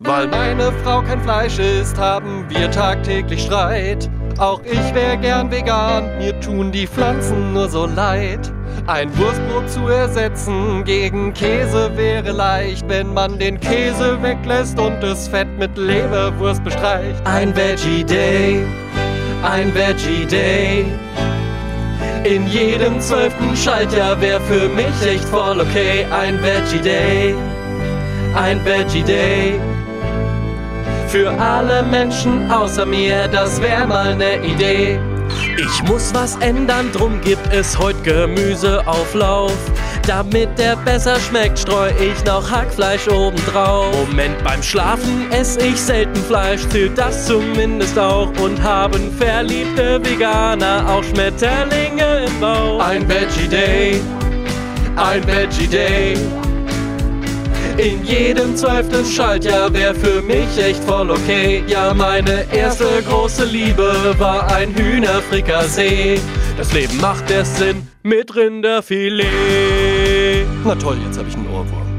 Weil meine Frau kein Fleisch isst, haben wir tagtäglich Streit. Auch ich wär gern vegan, mir tun die Pflanzen nur so leid. Ein Wurstbrot zu ersetzen gegen Käse wäre leicht, wenn man den Käse weglässt und das Fett mit Leberwurst bestreicht. Ein Veggie Day, ein Veggie Day. In jedem zwölften Schaltjahr wär für mich echt voll okay. Ein Veggie Day, ein Veggie Day. Für alle Menschen außer mir, das wär mal ne Idee. Ich muss was ändern, drum gibt es heute Gemüseauflauf. Damit der besser schmeckt, streu ich noch Hackfleisch obendrauf. Moment, beim Schlafen ess ich selten Fleisch, zählt das zumindest auch. Und haben verliebte Veganer auch Schmetterlinge im Bauch. Ein Veggie Day, ein Veggie Day. In jedem zwölften Schaltjahr wär für mich echt voll okay. Ja, meine erste große Liebe war ein Hühnerfrikassee. Das Leben macht erst Sinn mit Rinderfilet. Na toll, jetzt hab ich einen Ohrwurm.